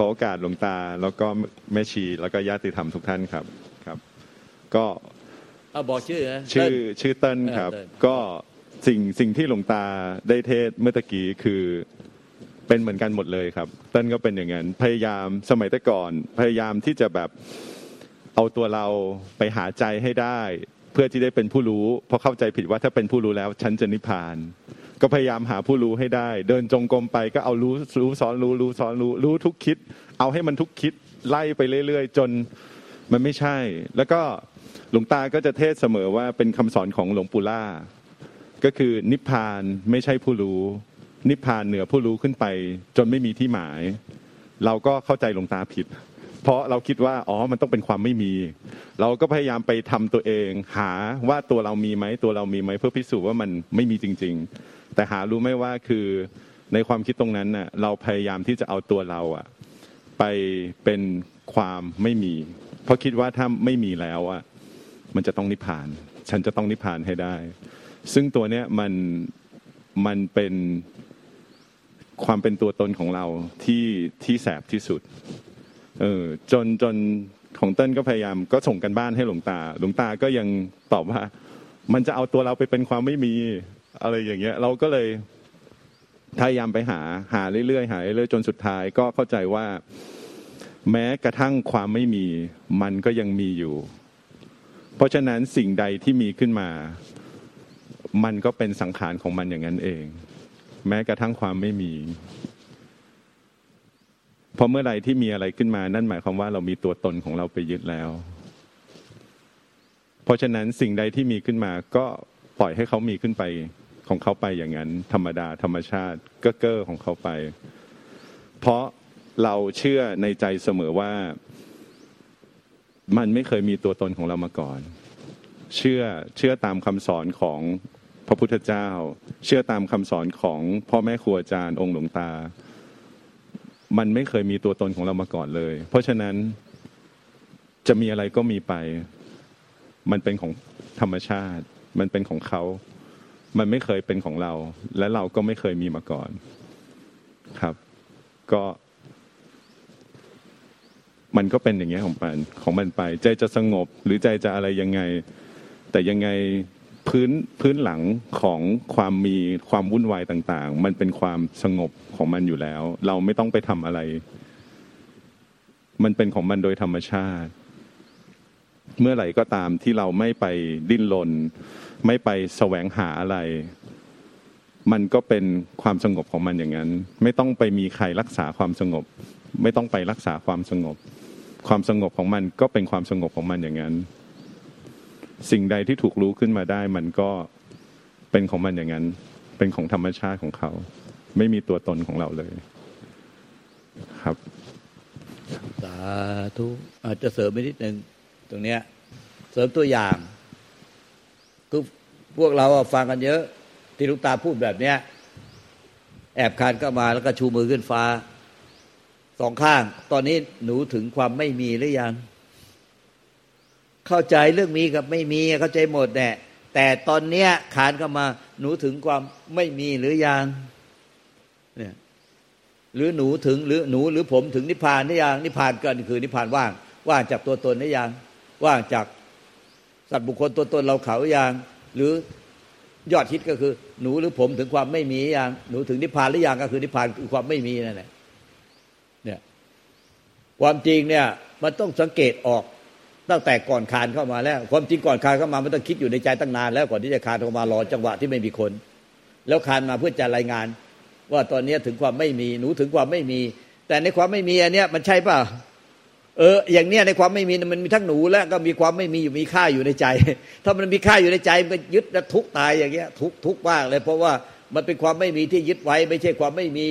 ครับขอขอโอกาสหลวงตา แล้วก็แม่ชีแล้วก็ญาติธรรมทุกท่านครับครับ ก็เอาบอกชื่อนะชื่อเติ้ลชื่อเติ้ลครับเออเติ้ลก็สิ่งสิ่งที่หลวงตาได้เทศเมื่อตะกี้คือเป็นเหมือนกันหมดเลยครับเติ้ลก็เป็นอย่างนั้นพยายามสมัยแต่ก่อน พยายามที่จะแบบเอาตัวเราไปหาใจให้ได้ เพื่อที่ได้เป็นผู้รู้เพราะเข้าใจผิดว่าถ้าเป็นผู้รู้แล้วฉันจะนิพพาน ก็พยายามหาผู้รู้ให้ได้ เดินจงกรมไปก็เอารู้รู้ซ้อนรู้รู้ซ้อนรู้รู้ทุกคิด เอาให้มันทุกคิดไล่ไปเรื่อย ๆ จนมันไม่ใช่ แล้วก็หลวงตาก็จะเทศเสมอว่าเป็นคำสอนของหลวงปู่ล่า ก็คือนิพพานไม่ใช่ผู้รู้ นิพพานเหนือผู้รู้ขึ้นไป จนไม่มีที่หมาย เราก็เข้าใจหลวงตาผิด เพราะเราคิดว่าอ๋อมันต้องเป็นความไม่มี เราก็พยายามไปทำตัวเอง หาว่าตัวเรามีไหมตัวเรามีไหมเพื่อพิสูจน์ว่ามันไม่มีจริง ๆ แต่หารู้ไหมว่าคือในความคิดตรงนั้นน่ะเราพยายามที่จะเอาตัวเราอะไปเป็นความไม่มี เพราะคิดว่าถ้าไม่มีแล้วอะมันจะต้องนิพพาน ฉันจะต้องนิพพานให้ได้ ซึ่งตัวเนี้ยมันมันเป็นความเป็นตัวตนของเราที่ที่แสบที่สุด เออจนจนของเต้นก็พยายามก็ส่งกันบ้านให้หลวงตา หลวงตาก็ยังตอบว่า มันจะเอาตัวเราไปเป็นความไม่มีอะไรอย่างเงี้ย เราก็เลยพยายามไปหาหาเรื่อยๆหาเรื่อยๆจนสุดท้ายก็เข้าใจว่า แม้กระทั่งความไม่มี มันก็ยังมีอยู่ เพราะฉะนั้นสิ่งใดที่มีขึ้นมา มันก็เป็นสังขารของมันอย่างนั้นเอง แม้กระทั่งความไม่มี ราะเมื่อไรที่มีอะไรขึ้นมา นั่นหมายความว่าเรามีตัวตนของเราไปยึดแล้ว เพราะฉะนั้นสิ่งใดที่มีขึ้นมาก็ปล่อยให้เขามีขึ้นไปของเขาไปอย่างนั้น ธรรมดาธรรมชาติเก้อเก้อของเขาไป เพราะเราเชื่อในใจเสมอว่า มันไม่เคยมีตัวตนของเรามาก่อน เชื่อเชื่อตามคำสอนของพระพุทธเจ้า เชื่อตามคำสอนของพ่อแม่ครูอาจารย์องค์หลวงตา มันไม่เคยมีตัวตนของเรามาก่อนเลย เพราะฉะนั้นจะมีอะไรก็มีไป มันเป็นของธรรมชาติ มันเป็นของเขา มันไม่เคยเป็นของเรา และเราก็ไม่เคยมีมาก่อนครับ ก็มันก็เป็นอย่างเงี้ยของมันของมันไป ใจจะสงบหรือใจจะอะไรยังไง แต่ยังไง พื้นพื้นหลังของความมีความวุ่นวายต่าง ๆ มันเป็นความสงบของมันอยู่แล้ว เราไม่ต้องไปทำอะไร มันเป็นของมันโดยธรรมชาติ เมื่อไหร่ก็ตามที่เราไม่ไปดิ้นรนไม่ไปแสวงหาอะไร มันก็เป็นความสงบของมันอย่างนั้น ไม่ต้องไปมีใครรักษาความสงบ ไม่ต้องไปรักษาความสงบ ความสงบของมันก็เป็นความสงบของมันอย่างนั้น สิ่งใดที่ถูกรู้ขึ้นมาได้ มันก็เป็นของมันอย่างนั้น เป็นของธรรมชาติของเขา ไม่มีตัวตนของเราเลย ครับ สาธุอาจจะเสริมไปนิดหนึ่งตรงเนี้ย เสริมตัวอย่างคือพวกเราฟังกันเยอะ ที่ลุงตาพูดแบบเนี้ย แอบคานเข้ามาแล้วก็ชูมือขึ้นฟ้าสองข้าง ตอนนี้หนูถึงความไม่มีหรือยัง เข้าใจเรื่องมีกับไม่มีเข้าใจหมดแน่แต่ตอนเนี้ยขานเข้ามา หนูถึงความไม่มีหรือยังเนี่ยหรือหนูถึงหรือหนูหรือผมถึงนิพพานหรือยังนิพพานก็คือนิพพานว่าง ว่างจากตัวตนหรือยังว่างจากสัตว์บุคคลตัวตนเราเขาหรือยังหรือยอดฮิตก็คือ หนูหรือผมถึงความไม่มีอยังหนูถึงนิพพานหรือยังก็คือนิพพานคือความไม่มีนั่นแหละเนี่ยความจริงเนี่ยมันต้องสังเกตออก ตั้งแต่ก่อนคานเข้ามาแล้ว ความจริงก่อนคานเข้ามามันต้องคิดอยู่ในใจตั้งนานแล้วก่อนที่จะคานเข้ามารอจังหวะที่ไม่มีคน แล้วคานมาเพื่อจะรายงาน ว่าตอนนี้ถึงความไม่มีหนูถึงความไม่มี แต่ในความไม่มีอันเนี้ยมันใช่ป่ะเอออย่างเนี้ยในความไม่มีมันมีทั้งหนูและก็มีความไม่มีอยู่มีค่าอยู่ในใจ ถ้ามันมีค่าอยู่ในใจมันยึดและทุกตายอย่างเงี้ยทุกทุกมากเลย เพราะว่ามันเป็นความไม่มีที่ยึดไว้ ไม่ใช่ความไม่มี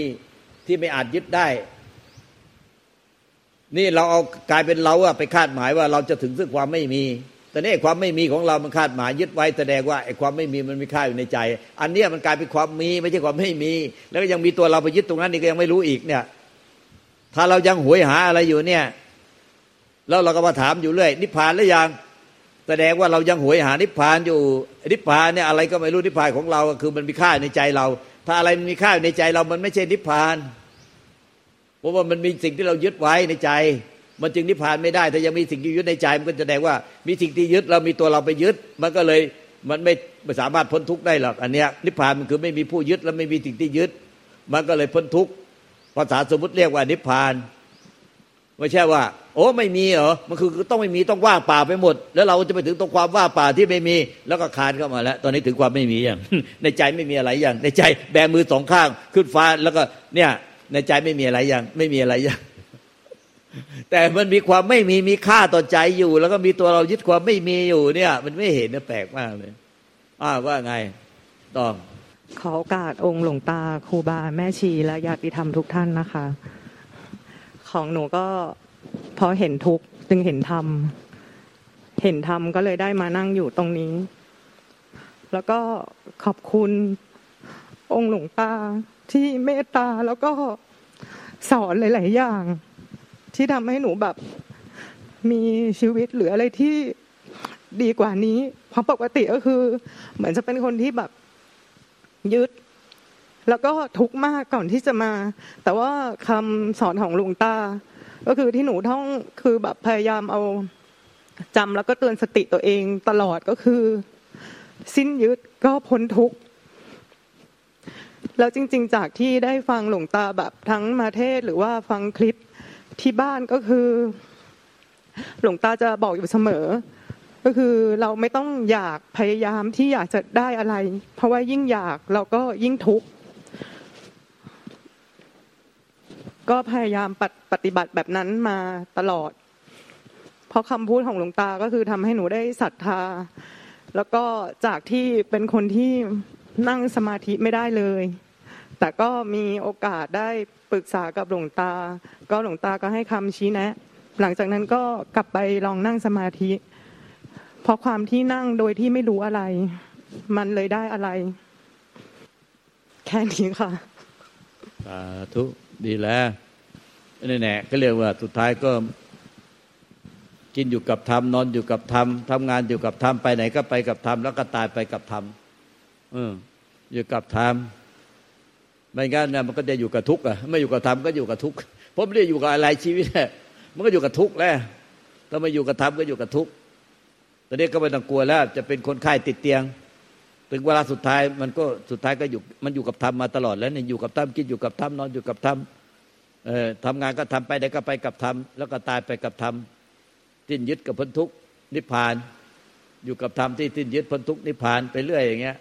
ที่ไม่อาจยึดได้ นี่เราเอากลายเป็นเราอะไปคาดหมายว่าเราจะถึงซึ่งความไม่มี แต่นี่ความไม่มีของเรามันคาดหมายยึดไว้แสดงว่าไอ้ความไม่มีมันมีค่าอยู่ในใจ อันเนี้ยมันกลายเป็นความมีไม่ใช่ความไม่มี แล้วก็ยังมีตัวเราไปยึดตรงนั้นนี่ก็ยังไม่รู้อีกเนี่ย ถ้าเรายังหวยหาอะไรอยู่เนี่ย แล้วเราก็มาถามอยู่เรื่อยนิพพานหรือยังแสดงว่าเรายังหวยหานิพพานอยู่นิพพานเนี่ยอะไรก็ไม่รู้นิพพานของเราคือมันมีค่าในใจเรา ถ้าอะไรมีค่าในใจเรามันไม่ใช่นิพพาน เพราะว่ามันมีสิ่งที่เรายึดไว้ในใจ มันจึงนิพพานไม่ได้ ถ้ายังมีสิ่งที่ยึดในใจ มันก็จะแสดงว่ามีสิ่งที่ยึดเรามีตัวเราไปยึด มันก็เลยมันไม่สามารถพ้นทุกข์ได้หรอกอันเนี้ยนิพพานมันคือไม่มีผู้ยึดและไม่มีสิ่งที่ยึด มันก็เลยพ้นทุกข์ภาษาสมมติเรียกว่านิพพานไม่ใช่ว่า โอ้ไม่มีเหรอมันคือต้องไม่มีต้องว่างเปล่าไปหมด แล้วเราจะไปถึงตรงความว่างเปล่าที่ไม่มี แล้วก็คานเข้ามาแล้ว ตอนนี้ถึงความไม่มีอย่างในใจไม่มีอะไรอย่าง ในใจแบมือสองข้างขึ้นฟ้าแล้วก็เนี่ย ในใจไม่มีอะไรย่างไม่มีอะไรย่างแต่มันมีความไม่มีมีค่าต่อใจอยู่ แล้วก็มีตัวเรายึดความไม่มีอยู่เนี่ย มันไม่เห็นนะแปลกมากเลยอ้าว่าไงต้องขอโอกาสองค์หลวงตาครูบาแม่ชีและญาติธรรมทุกท่านนะคะ ของหนูก็พอเห็นทุกจึงเห็นธรรมเห็นธรรมก็เลยได้มานั่งอยู่ตรงนี้ แล้วก็ขอบคุณองค์หลวงตา ที่เมตตาแล้วก็สอนหลาย ๆ อย่าง ที่ทำให้หนูแบบมีชีวิตหรืออะไรที่ดีกว่านี้เพราะปกติก็คือ เหมือนจะเป็นคนที่แบบยึด แล้วก็ทุกข์มากก่อนที่จะมา แต่ว่าคำสอนของหลวงตา ก็คือที่หนูท่องคือแบบพยายามเอาจำแล้วก็เตือนสติตัวเองตลอดก็คือ สิ้นยึดก็พ้นทุกข์ แล้วจริง ๆ จากที่ได้ฟังหลวงตาแบบทั้งมาเทศหรือว่าฟังคลิปที่บ้านก็คือ หลวงตาจะบอกอยู่เสมอ ก็คือเราไม่ต้องอยากพยายามที่อยากจะได้อะไร เพราะว่ายิ่งอยากเราก็ยิ่งทุกข์ก็พยายามปฏิบัติแบบนั้นมาตลอด เพราะคำพูดของหลวงตาก็คือทำให้หนูได้ศรัทธา แล้วก็จากที่เป็นคนที่นั่งสมาธิไม่ได้เลย แต่ก็มีโอกาสได้ปรึกษากับหลวงตา ก็หลวงตาก็ให้คำชี้แนะ หลังจากนั้นก็กลับไปลองนั่งสมาธิ เพราะความที่นั่งโดยที่ไม่รู้อะไร มันเลยได้อะไร แค่นี้ค่ะสาธุดีแล้วนี่แน่ก็เรียกว่าสุดท้ายก็กินอยู่กับธรรมนอนอยู่กับธรรมทำงานอยู่กับธรรมไปไหนก็ไปกับธรรมแล้วก็ตายไปกับธรรมอออยู่กับธรรม ไม่งั้นนะมันก็จะอยู่กับทุกข์อะไม่อยู่กับธรรมก็อยู่กับทุกข์เพราะไม่ได้อยู่กับอะไรชีวิตเนี่ยมันก็อยู่กับทุกข์แล้วถ้าไม่อยู่กับธรรมก็อยู่กับทุกข์ตอนนี้ก็ไม่ต้องกลัวแล้ว จะเป็นคนไข้ติดเตียง ถึงเวลาสุดท้ายมันก็สุดท้ายก็อยู่มันอยู่กับธรรมมาตลอดแล้วเนี่ยอยู่กับธรรมกินอยู่กับธรรมนอนอยู่กับธรรมเอ่อทำงานก็ทำไปได้ก็ไปกับธรรมแล้วก็ตายไปกับธรรมทิ้นยึดกับพ้นทุกข์นิพพาน อยู่กับธรรมที่ทิ้นยึดพ้นทุกข์นิพพานไปเรื่อยอย่างเงี้ย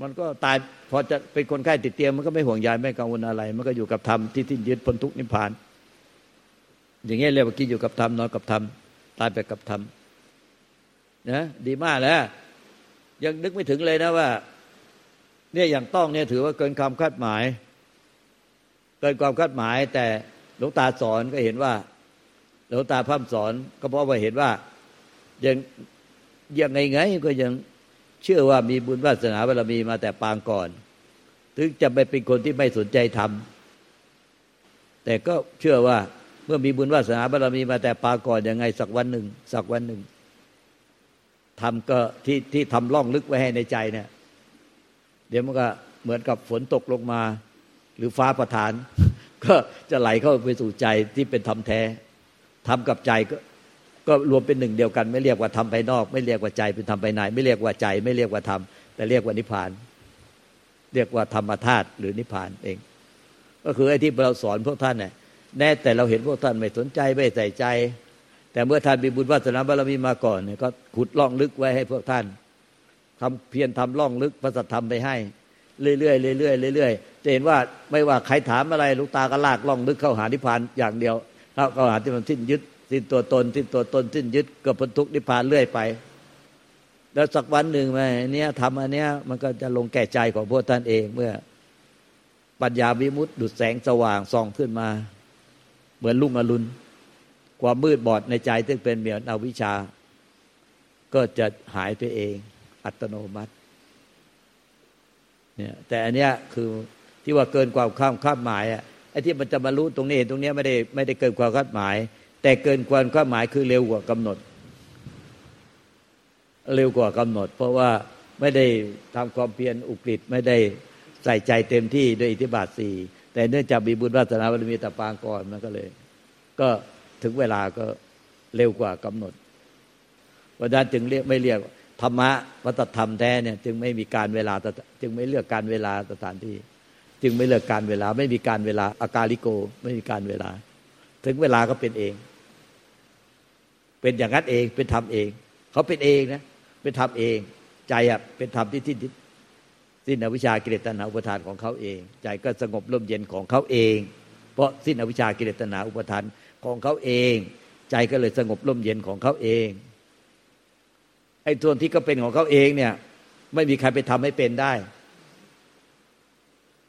มันก็ตายพอจะเป็นคนไข้ติดเตียงมันก็ไม่ห่วงใยไม่กังวลอะไร มันก็อยู่กับธรรมที่ทิ้นยึดพ้นทุกนิพพาน อย่างเงี้ยเรียกว่ากินอยู่กับธรรมนอนกับธรรมตายไปกับธรรมนะดีมากแล้วยังนึกไม่ถึงเลยนะว่า เนี่ยอย่างต้องเนี่ยถือว่าเกินความคาดหมาย เกินความคาดหมาย แต่หลวงตาสอนก็เห็นว่าหลวงตาพัฒสอน ก็เพราะว่าเห็นว่ายังยังไงไงก็ยัง เชื่อว่ามีบุญวาสนาบารมีมาแต่ปางก่อน ถึงจะไปเป็นคนที่ไม่สนใจทำแต่ก็เชื่อว่าเมื่อมีบุญวาสนาบารมีมาแต่ปางก่อนยังไงสักวันหนึ่ง สักวันหนึ่งทำก็ที่ที่ทำล่องลึกไว้ให้ในใจเนี่ยเดี๋ยวมันก็เหมือนกับฝนตกลงมา หรือฟ้าประทาน ก็จะไหลเข้าไปสู่ใจที่เป็นธรรมแท้ทำกับใจก็ ก็รวมเป็นหนึ่งเดียวกัน ไม่เรียกว่าทำภายนอก ไม่เรียกว่าใจเป็นทำภายใน ไม่เรียกว่าใจ ไม่เรียกว่าธรรมแต่เรียกว่านิพพาน เรียกว่าธรรมธาตุหรือนิพพานเอง ก็คือไอ้ที่เราสอนพวกท่านเนี่ยแน่แต่เราเห็นพวกท่านไม่สนใจไม่ใส่ใจ แต่เมื่อท่านมีบุญวาสนาบารมีมาก่อนเนี่ยก็ขุดล่องลึกไว้ให้พวกท่านทำเพียรทำล่องลึกพระสัทธรรมไปให้ เรื่อยๆเรื่อยๆเรื่อยๆจะเห็นว่าไม่ว่าใครถามอะไรลูกตาก็ลากล่องลึกเข้าหานิพพานอย่างเดียวเข้าหาที่มันสิ้นยึด สิ้นตัวตนสิ้นตัวตนสิ้นยึดก็พ้นทุกนิพพานเรื่อยไป แล้วสักวันหนึ่งไหมเนี้ยทำอันเนี้ยมันก็จะลงแก่ใจของพวกท่านเองเมื่อ ปัญญาวิมุตติดุดแสงสว่างส่องขึ้นมา เหมือนลุ่งอรุณ ความมืดบอดในใจซึ่เป็นเหมือนอวิชชา ก็จะหายไปเอง อัตโนมัติเนี่ยแต่อันเนี้ยคือที่ว่าเกินความคาดคาดหมายอะไอ้ที่มันจะมารู้ตรงนี้ตรงนี้ไม่ได้ไม่ได้เกินความคาดหมาย แต่เกินความคาดหมายคือเร็วกว่ากำหนด เร็วกว่ากำหนด เพราะว่าไม่ได้ทำความเพียรอุกฤษไม่ได้ใส่ใจเต็มที่ด้วยอิทธิบาทสี่แต่เนื่องจากมีบุญวาสนาบารมีตะปางก่อนมันก็เลย ก็ถึงเวลาก็เร็วกว่ากำหนดวันนั้นจึงเรียกไม่เรียกธรรมะวัตธรรมแท้เนี่ยจึงไม่มีการเวลาจึงไม่เลือกการเวลาสถานที่ จึงไม่เลือกการเวลา ไม่มีการเวลาอากาลิโก ไม่มีการเวลา ถึงเวลาก็เป็นเอง เป็นอย่างนั้นเองเป็นธรรมเอง เขาเป็นเองนะเป็นธรรมเอง ใจอะเป็นธรรมที่ที่สิ้นอวิชากิเลสตัณหาอุปทานของเขาเอง ใจก็สงบร่มเย็นของเขาเอง เพราะสิ้นอวิชากิเลสตัณหาอุปทานของเขาเอง ใจก็เลยสงบร่มเย็นของเขาเองไอ้ส่วนที่ก็เป็นของเขาเองเนี่ย ไม่มีใครไปทำให้เป็นได้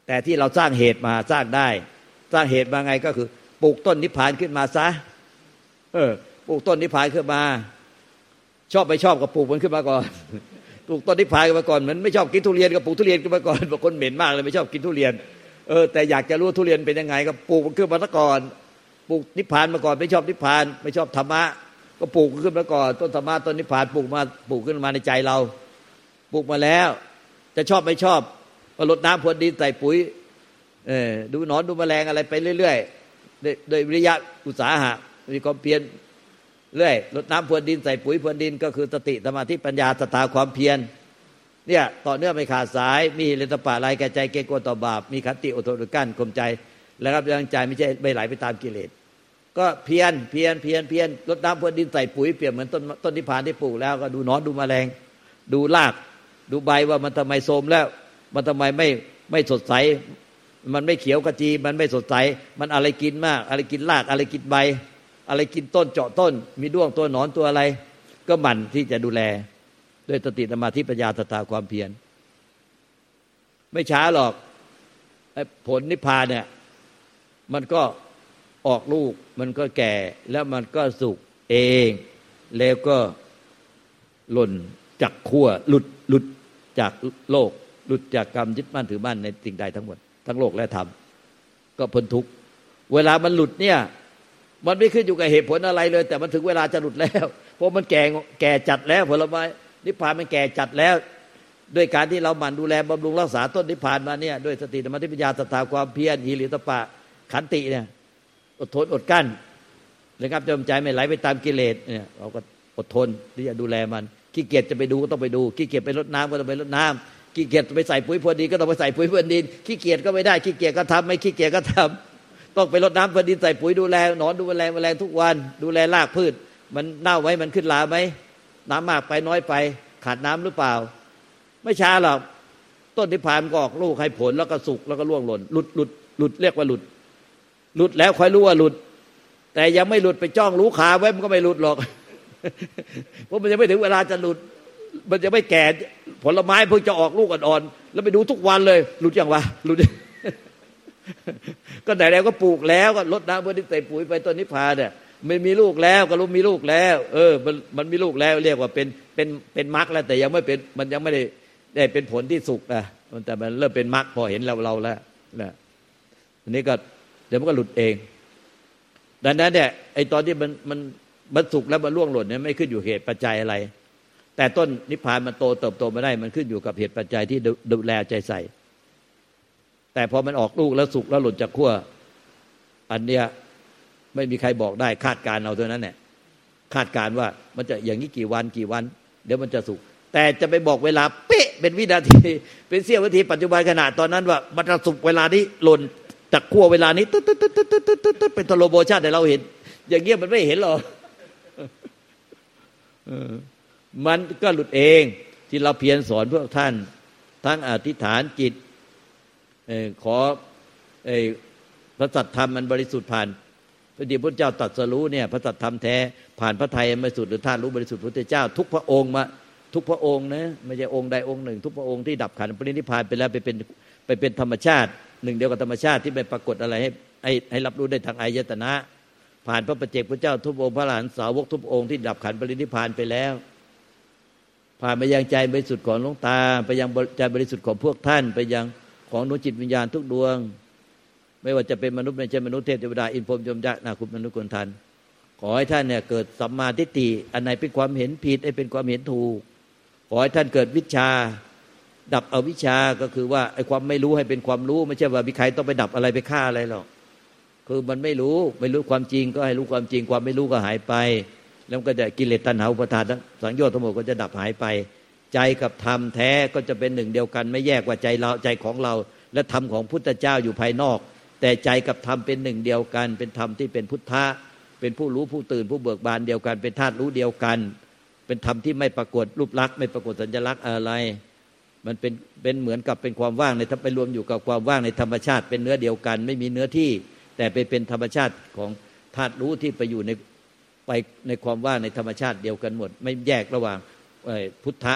แต่ที่เราสร้างเหตุมาสร้างได้ สร้างเหตุมาไงก็คือ ปลูกต้นนิพพานขึ้นมาซะ เออ ปลูกต้นนิพพานขึ้นมา ชอบไปชอบกับปลูกมันขึ้นมาก่อนปลูกต้นนิพพานขึ้นมาก่อนเหมือนไม่ชอบกินทุเรียนก็ปลูกทุเรียนขึ้นมาก่อนบางคนเหม็นมากเลยไม่ชอบกินทุเรียนเออแต่อยากจะรู้ทุเรียนเป็นยังไง ก็ปลูกมันขึ้นมาซะก่อนปลูกนิพพานมาก่อนไม่ชอบนิพพาน ไม่ชอบธรรมะ ก็ปลูกขึ้นมาก่อน ต้นธรรมะต้นนิพพานปลูกมาปลูกขึ้นมาในใจเรา ปลูกมาแล้ว จะชอบไม่ชอบก็ลดน้ำพรวนดินใส่ปุ๋ยเออดูหนอนดูแมลงอะไรไปเรื่อยๆโดยวิริยะอุตสาหะมีความเพียร เรื่อยลดน้ำพรวนดินใส่ปุ๋ยพรวนดินก็คือสติสมาธิปัญญาสตาความเพียรเนี่ยต่อเนื่องไม่ขาดสายมีเลตปะลายแก่ใจเกรงกลัวต่อบาป มีขันติอดทนอดกั้นข่มใจ แล้วครับยังใจไม่ใช่ไม่ไหลไปตามกิเลส ก็เพียนเพียนเพียนเพียนลดน้ำพรวนดินใส่ปุ๋ยเปรียบเหมือนต้นต้นนิพพานที่ปลูกแล้วก็ดูนอนดูแมลง ดูราก ดูใบว่ามันทำไมโทมแล้ว มันทำไมไม่ไม่สดใส มันไม่เขียวกระจีมันไม่สดใส มันอะไรกินมาก อะไรกินรากอะไรกินใบ อะไรกินต้นเจาะต้น มีด้วงตัวหนอนตัวอะไร ก็หมั่นที่จะดูแล ด้วยสติธรรมาธิปัญญาตตาความเพียรไม่ช้าหรอกผลนิพพานเนี่ย มันก็ออกลูก มันก็แก่แล้วมันก็สุกเอง แล้วก็หล่นจากขั้วหลุดหลุดจากโลก หลุดจากกรรมยึดมั่นถือมั่นในสิ่งใดทั้งหมด ทั้งโลกและธรรมก็พ้นทุกเวลามันหลุดเนี่ย มันไม่ขึ้นอยู่กับเหตุผลอะไรเลย แต่มันถึงเวลาจะหลุดแล้ว เพราะมันแก่แก่จัดแล้วผลไม้นิพพานมันแก่จัดแล้ว ด้วยการที่เราหมั่นดูแลบำรุงรักษาต้นนิพพานมาเนี่ยด้วยสติธรรมทิปัญญาสตาความเพียรหิริตปะขันติเนี่ยอดทนอดกั้นนะครับจำใจไม่ไหลไปตามกิเลสเนี่ยเราก็อดทนที่จะดูแลมันขี้เกียจจะไปดูก็ต้องไปดูขี้เกียจไปรดน้ำก็ต้องไปรดน้ำขี้เกียจไปใส่ปุ๋ยพรวนดินก็ต้องไปใส่ปุ๋ยพรวนดินขี้เกียจก็ไม่ได้ขี้เกียจก็ทำไม่ขี้เกียจก็ทำ ต้องไปรดน้ำพรวนดินใส่ปุ๋ยดูแลหนอนดูแลแมลงทุกวัน ดูแลรากพืช มันเน่าไว้มันขึ้นลาไหมน้ำมากไปน้อยไป ขาดน้ำหรือเปล่า ไม่ช้าหรอกต้นที่ผ่านก็ออกลูกให้ผลแล้วก็สุกแล้วก็ร่วงหล่นหลุดหลุดหลุดเรียกว่าหลุด หลุดแล้วค่อยรู้ว่าหลุด แต่ยังไม่หลุดไปจ้องรู้ขาไว้มันก็ไม่หลุดหรอกเพราะมันยังไม่ถึงเวลาจะหลุด มันจะไม่แก่ผลไม้เพิ่งจะออกลูกอ่อนๆแล้วไปดูทุกวันเลย หลุดยังวะหลุด ก็ไหนแล้วก็ปลูกแล้วก็ลดน้ำเพื่อที่ใส่ปุ๋ยไปต้นนิพพานเนี่ยไม่มีลูกแล้วก็รู้มีลูกแล้ว เออ มันมันมีลูกแล้วเรียกว่าเป็นเป็นเป็นมรรคแล้ว แต่ยังไม่เป็นมันยังไม่ได้ได้เป็นผลที่สุกนะแต่มันเริ่มเป็นมรรคพอเห็นเราเราแล้วนะอันนี้ก็เดี๋ยวมันก็หลุดเองดังนั้นเนี่ยไอ้ตอนที่มันมันมันสุกแล้วมันร่วงหล่นเนี่ยไม่ขึ้นอยู่เหตุปัจจัยอะไร แต่ต้นนิพพานมันโตเติบโตมาได้ มันขึ้นอยู่กับเหตุปัจจัยที่ดูแลใจใส่ แต่พอมันออกลูกแล้วสุกแล้วหล่นจากขั้วอันเนี้ยไม่มีใครบอกได้คาดการเอาเท่านั้นเนี่ยคาดการว่ามันจะอย่างนี้กี่วันกี่วัน เดี๋ยวมันจะสุกแต่จะไปบอกเวลาเป๊ะเป็นวินาที เป็นเสี้ยววินาทีปัจจุบันขณะตอนนั้นว่ามันจะสุกเวลานี้หล่นจากขั้วเวลานี้ตึ๊ดตึ๊ดตึ๊ดตึ๊ดตึ๊ดตึ๊ดเป็นทโลโบชาติแต่เราเห็น อย่างเงี้ยมันไม่เห็นหรอกมันก็หลุดเองที่เราเพียรสอนพวกท่าน ทั้งอธิษฐานจิต ขอพระสัตธรรมมันบริสุทธิ์ผ่านพระเดชพระเจ้าตัดสรู้เนี่ยพระสัตธรรมแท้ผ่านพระไทยบริสุทธิ์หรือท่านรู้บริสุทธิ์พระเจ้า ทุกพระองค์มาทุกพระองค์นะไม่ใช่องค์ใดองค์หนึ่ง ทุกพระองค์ที่ดับขันปรินิพานไปแล้วไปเป็นไปเป็นธรรมชาติ หนึ่งเดียวกับธรรมชาติที่ไม่ปรากฏอะไรให้ให้ให้รับรู้ได้ทางอายตนะ ผ่านพระประเจกพระเจ้าทุกองค์พระหลานสาวกทุกองค์ที่ดับขันปรินิพานไปแล้ว ผ่านไปยังใจบริสุทธิ์ของหลวงตา ไปยังใจบริสุทธิ์ของพวกท่านไปยัง ของดวงจิตวิญญาณทุกดวง ไม่ว่าจะเป็นมนุษย์ไม่ใช่มนุษย์เทพเทวดาอินพรมยมยักษ์นาคุณมนุษย์คนทันขอให้ท่านเนี่ยเกิดสัมมาทิฏฐิอันไหนเป็นความเห็นผิดไอ้เป็นความเห็นถูก ขอให้ท่านเกิดวิชา ดับอวิชชาก็คือว่าไอ้ความไม่รู้ให้เป็นความรู้ ไม่ใช่ว่ามีใครต้องไปดับอะไรไปฆ่าอะไรหรอกคือมันไม่รู้ไม่รู้ความจริงก็ให้รู้ความจริงความไม่รู้ก็หายไป แล้วก็จะกิเลสตัณหาอุปทานสังโยชน์ทั้งหมดก็จะดับหายไป ใจกับธรรมแท้ก็จะเป็นหนึ่งเดียวกัน ไม่แยกว่าใจเราใจของเรา และธรรมของพุทธเจ้าอยู่ภายนอก แต่ใจกับธรรมเป็นหนึ่งเดียวกัน เป็นธรรมที่เป็นพุทธะเป็นผู้รู้ผู้ตื่นผู้เบิกบานเดียวกัน เป็นธาตุรู้เดียวกัน เป็นธรรมที่ไม่ปรากฏรูปลักษณ์ไม่ปรากฏสัญลักษณ์อะไร มันเป็นเป็นเหมือนกับเป็นความว่างในถ้าไปรวมอยู่กับความว่างในธรรมชาติ เป็นเนื้อเดียวกัน ไม่มีเนื้อที่ แต่ไปเป็นธรรมชาติของธาตุรู้ที่ไปอยู่ในไปในความว่างในธรรมชาติเดียวกันหมด ไม่แยกระหว่างพุทธะ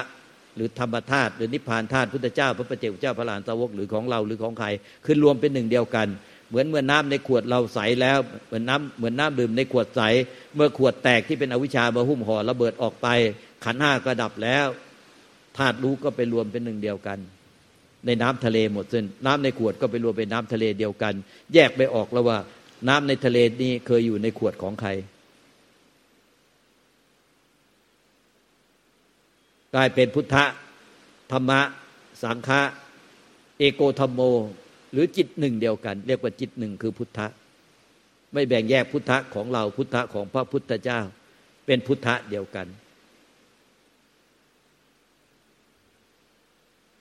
หรือธรรมธาตุหรือนิพพานธาตุพุทธเจ้า พระปเจ้าเจ้าพระหลานสาวกหรือของเราหรือของใครคือรวมเป็นหนึ่งเดียวกัน เหมือนเมื่อน้ำในขวดเราใสแล้ว เหมือนน้ำเหมือนน้ำดื่มในขวดใส เมื่อขวดแตกที่เป็นอวิชชามาหุ้มห่อระเบิดออกไป ขันห้าก็ดับแล้วธาตุรู้ก็ไปรวมเป็นหนึ่งเดียวกัน ในน้ำทะเลหมดสิ้นน้ำในขวดก็ไปรวมเป็นน้ำทะเลเดียวกัน แยกไปออกแล้วว่าน้ำในทะเลนี้เคยอยู่ในขวดของใคร กลายเป็นพุทธะธรรมะ สังฆะเอโกธรรมโม หรือจิตหนึ่งเดียวกัน เรียกว่าจิตหนึ่งคือพุทธะไม่แบ่งแยกพุทธะของเราพุทธะของพระพุทธเจ้า เป็นพุทธะเดียวกัน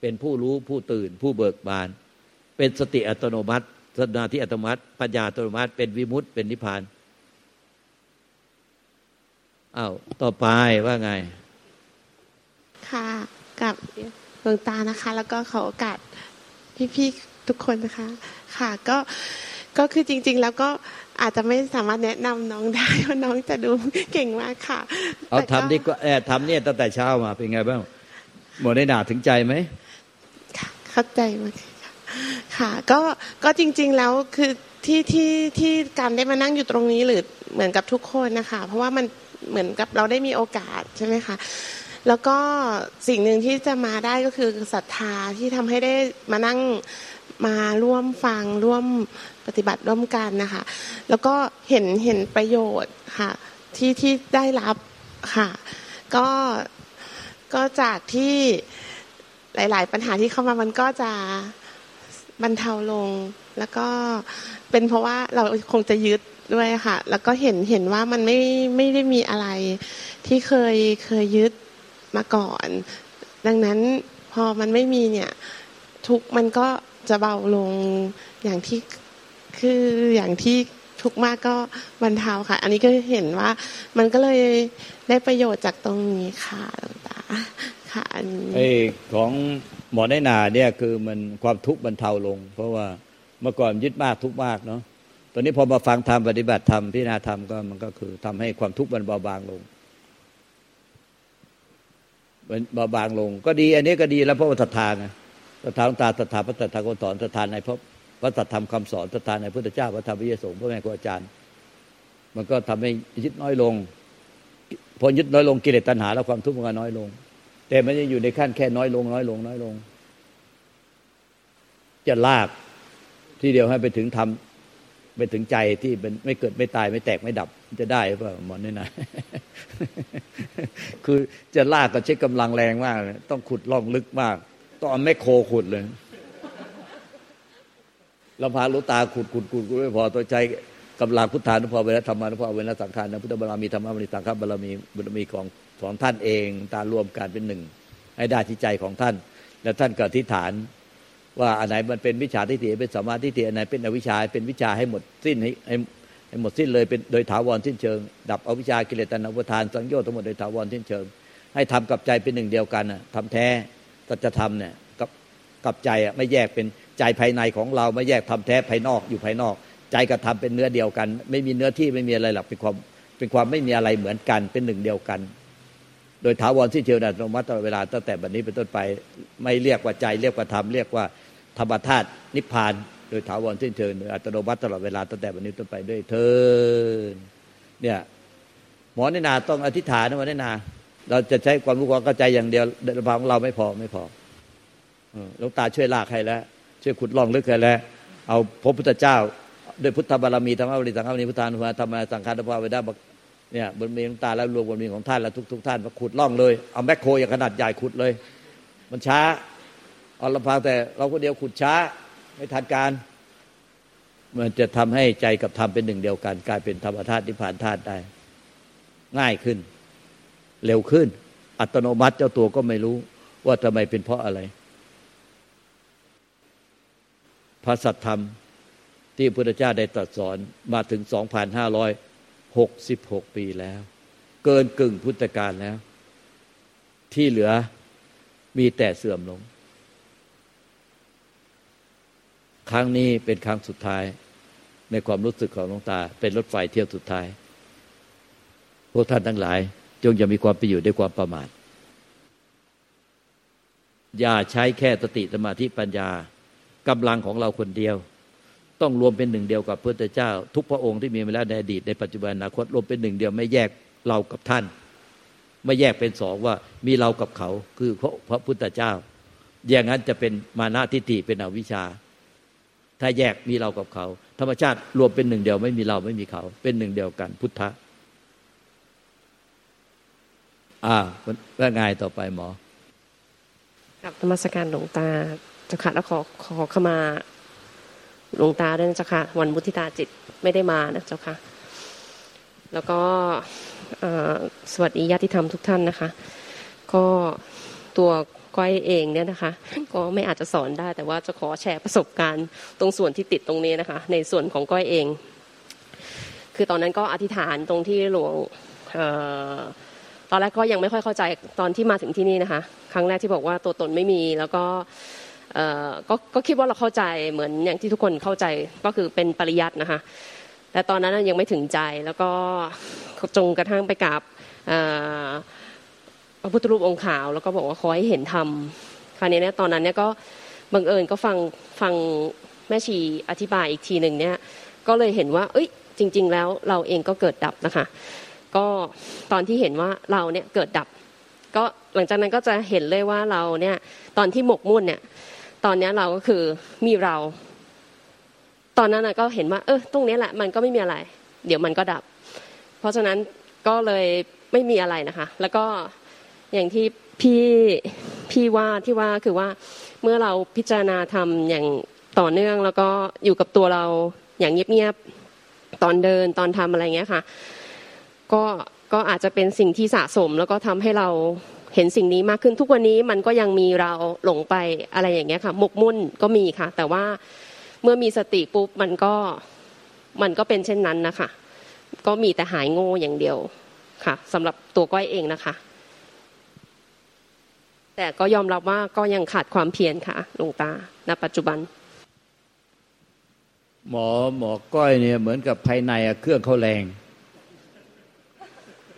เป็นผู้รู้ผู้ตื่น ผู้เบิกบาน เป็นสติอัตโนมัติสนาที่อัตโนมัติ ปัญญาอัตโนมัติ เป็นวิมุตต์เป็นนิพพานอ้าวต่อไปว่าไง ค่ะกับหลวงตานะคะ แล้วก็ขอโอกาสพี่ๆทุกคนนะคะ ค่ะก็ก็คือจริง ๆ แล้วก็อาจจะไม่สามารถแนะนำน้องได้เพราะน้องจะดูเก่งมากค่ะเอาทำดีกว่าแอบทำเนี่ยตั้งแต่เช้ามาเป็นไงบ้างหมดได้หนาถึงใจไหมค่ะเข้าใจมากค่ะค่ะก็ก็จริง ๆแล้วคือที่ที่ที่การได้มานั่งอยู่ตรงนี้หรือเหมือนกับทุกคนนะคะ เพราะว่ามันเหมือนกับเราได้มีโอกาสใช่ไหมคะ แล้วก็สิ่งหนึ่งที่จะมาได้ก็คือศรัทธาที่ทำให้ได้มานั่งมาร่วมฟังร่วมปฏิบัติร่วมกันนะคะ แล้วก็เห็นเห็นประโยชน์ค่ะที่ที่ได้รับค่ะ ก็ก็จากที่หลาย ๆ ปัญหาที่เข้ามามันก็จะบรรเทาลง แล้วก็เป็นเพราะว่าเราคงจะยึดด้วยค่ะ แล้วก็เห็นเห็นว่ามันไม่ไม่ได้มีอะไรที่เคยเคยยึด มาก่อน ดังนั้นพอมันไม่มีเนี่ยทุกมันก็จะเบาลงอย่างที่คืออย่างที่ทุกมากก็บรรเทาค่ะ อันนี้ก็เห็นว่ามันก็เลยได้ประโยชน์จากตรงนี้ค่ะหลวงตาค่ะอันนี้ไอ้ของหมอในนาเนี่ยคือมันความทุกข์บรรเทาลง เพราะว่าเมื่อก่อนยึดมากทุกมากเนาะตอนนี้พอมาฟังธรรมปฏิบัติธรรมพิจารณาธรรมก็มันก็คือทำให้ความทุกข์มันเบาบางลง มันเบาบางลง ก็ดี อันนี้ก็ดีแล้วเพราะว่าศรัทธาไงศรัทธาตาศรัทธาพระศรัทธาคนสอนศรัทธาในพระพระสัทธรรมคำสอนศรัทธาในพุทธเจ้าพระธรรมวิเยสงฆ์พระแม่ครูอาจารย์ มันก็ทำให้ยึดน้อยลงพอยึดน้อยลงกิเลสตัณหาแล้วความทุกข์มันก็น้อยลง แต่มันจะอยู่ในขั้นแค่น้อยลง น้อยลง น้อยลง จะลากที่เดียวให้ไปถึงทำไปถึงใจที่เป็นไม่เกิดไม่ตายไม่แตกไม่ดับ จะได้เปล่าหมอนนี่นะคือจะลากก็ใช้กำลังแรงมาก ต้องขุดล่องลึกมาก ต้องเอาแม่โคขุดเลยลำพาลูตาขุดขุดขุดขุดไม่พอต้องใช้กำลังพุทธานุภาเวนะธรรมานุภาเวนะสังขารนะพุทธบารมีธรรมบารมีสังฆบารมีบารมีของของท่านเองตารวมกันเป็นหนึ่งให้ได้ที่ใจของท่าน แล้วท่านก็อธิษฐาน ว่าอันไหนมันเป็นวิชาทิฏฐิเป็นสมาธิทิฏฐิอันไหนเป็นอวิชชาเป็นวิชาให้หมดสิ้นให้ ให้หมดสิ้นเลยเป็นโดยถาวรสิ้นเชิง ดับอวิชากิเลสตัณหาอุทานสังโยชน์ทั้งหมดโดยถาวรสิ้นเชิง ให้ทำกับใจเป็นหนึ่งเดียวกันนะทำแท้ตัจธรรมเนี่ยกับกับใจอะไม่แยกเป็นใจภายในของเราไม่แยกทำแท้ภายนอกอยู่ภายนอก ใจกับธรรมเป็นเนื้อเดียวกัน ไม่มีเนื้อที่ไม่มีอะไรหรอกเป็นความเป็นความไม่มีอะไรเหมือนกันเป็นหนึ่งเดียวกัน โดยถาวรสิ้นเชิงอัตโนมัติตลอดเวลาตั้งแต่บัดนี้เป็นต้นไปไม่เรียกว่าใจเรียกว่าธรรมเรียกว่าธรรมธาตุนิพพาน โดยถาวรสิ้นเชิงโดยอัตโนมัติตลอดเวลาตั้งแต่บัดนี้ต้นไปด้วยเทินเนี่ยหมอในนาต้องอธิษฐานนะหมอในนา เราจะใช้ความรู้ความเข้าใจอย่างเดียวลำพังของเราไม่พอไม่พอหลวงตาช่วยลากให้แล้ว ช่วยขุดล่องลึกให้แล้ว เอาพระพุทธเจ้าด้วยพุทธบารมีธรรมบริสังฆบารมีพุทธานุภาธรรมสังฆานุภาเวดาเนี่ยบารมีหลวงตาแล้วรวมบารมีของท่านแล้วทุกทุกท่านมาขุดล่องเลย เอาแมคโครอย่างขนาดใหญ่ขุดเลย มันช้าเอาลำพังแต่เราคนเดียวขุดช้า ไม่ทันการ มันจะทำให้ใจกับธรรมเป็นหนึ่งเดียวกัน กลายเป็นธรรมธาตุนิพพานธาตุได้ ง่ายขึ้น เร็วขึ้น อัตโนมัติเจ้าตัวก็ไม่รู้ ว่าทำไมเป็นเพราะอะไร พระสัทธรรมที่พระพุทธเจ้าได้ตรัสสอนมาถึง 2,566 ปีแล้ว เกินกึ่งพุทธกาลแล้ว ที่เหลือมีแต่เสื่อมลง ครั้งนี้เป็นครั้งสุดท้าย ในความรู้สึกของหลวงตา เป็นรถไฟเที่ยวสุดท้าย พวกท่านทั้งหลาย จงอย่ามีความไปอยู่ด้วยความประมาทอย่าใช้แค่สติสมาธิปัญญากำลังของเราคนเดียว ต้องรวมเป็นหนึ่งเดียวกับพระพุทธเจ้า ทุกพระองค์ที่มีมาแล้วในอดีตในปัจจุบันอนาคตรวมเป็นหนึ่งเดียวไม่แยกเรากับท่าน ไม่แยกเป็นสองว่ามีเรากับเขาคือพระพระพุทธเจ้า อย่างนั้นจะเป็นมานะทิฏฐิเป็นอวิชชา ถ้าแยกมีเรากับเขา ธรรมชาติรวมเป็นหนึ่งเดียวไม่มีเราไม่มีเขา เป็นหนึ่งเดียวกัน พุทธะอ่าแล้วไงต่อไปหมอกับธรรมสการหลวงตาเจ้าค่ะแล้วขอขอขมาหลวงตาด้วยนะเจ้าค่ะวันบุธิตาจิตไม่ได้มานะเจ้าค่ะแล้วก็สวัสดีญาติธรรมทุกท่านนะคะ ก็ตัว ก้อยเองเนี่ยนะคะ ก็ไม่อาจจะสอนได้ แต่ว่าจะขอแชร์ประสบการณ์ตรงส่วนที่ติดตรงนี้นะคะ ในส่วนของก้อยเอง คือตอนนั้นก็อธิษฐานตรงที่หลวงตอนแรกก็ยังไม่ค่อยเข้าใจตอนที่มาถึงที่นี่นะคะ ครั้งแรกที่บอกว่าตัวตนไม่มีแล้วก็ก็ก็คิดว่าเราเข้าใจเหมือนอย่างที่ทุกคนเข้าใจก็คือเป็นปริยัตินะคะแต่ตอนนั้นยังไม่ถึงใจแล้วก็จงกระทั่งไปกับ พระพุทธรูปองค์ขาว แล้วก็บอกว่าขอให้เห็นธรรมคราวนี้เนี่ยตอนนั้นเนี่ยก็บังเอิญก็ฟังฟังแม่ชีอธิบายอีกทีหนึ่งเนี่ยก็เลยเห็นว่า เอ้ยจริง ๆ แล้วเราเองก็เกิดดับนะคะก็ตอนที่เห็นว่าเราเนี่ยเกิดดับ ก็หลังจากนั้นก็จะเห็นเลยว่าเราเนี่ยตอนที่หมกมุ่นเนี่ยตอนนี้เราก็คือมีเรา ตอนนั้นก็เห็นว่า เออตรงนี้แหละมันก็ไม่มีอะไร เดี๋ยวมันก็ดับ เพราะฉะนั้นก็เลยไม่มีอะไรนะคะ แล้วก็ อย่างที่พี่พี่ว่าที่ว่าคือว่าเมื่อเราพิจารณาทำอย่างต่อเนื่องแล้วก็อยู่กับตัวเราอย่างเงียบๆตอนเดินตอนทำอะไรเงี้ยค่ะ ก็ก็อาจจะเป็นสิ่งที่สะสม แล้วก็ทำให้เราเห็นสิ่งนี้มากขึ้นทุกวันนี้มันก็ยังมีเราหลงไปอะไรอย่างเงี้ยค่ะหมกมุ่นก็มีค่ะ แต่ว่าเมื่อมีสติปุ๊บมันก็มันก็เป็นเช่นนั้นนะคะ ก็มีแต่หายโง่อย่างเดียวค่ะสำหรับตัวก้อยเองนะคะ แต่ก็ยอมรับว่าก็ยังขาดความเพียรค่ะหลวงตาณปัจจุบัน หมอหมอก้อยเนี่ยเหมือนกับภายในเครื่องเขาแรง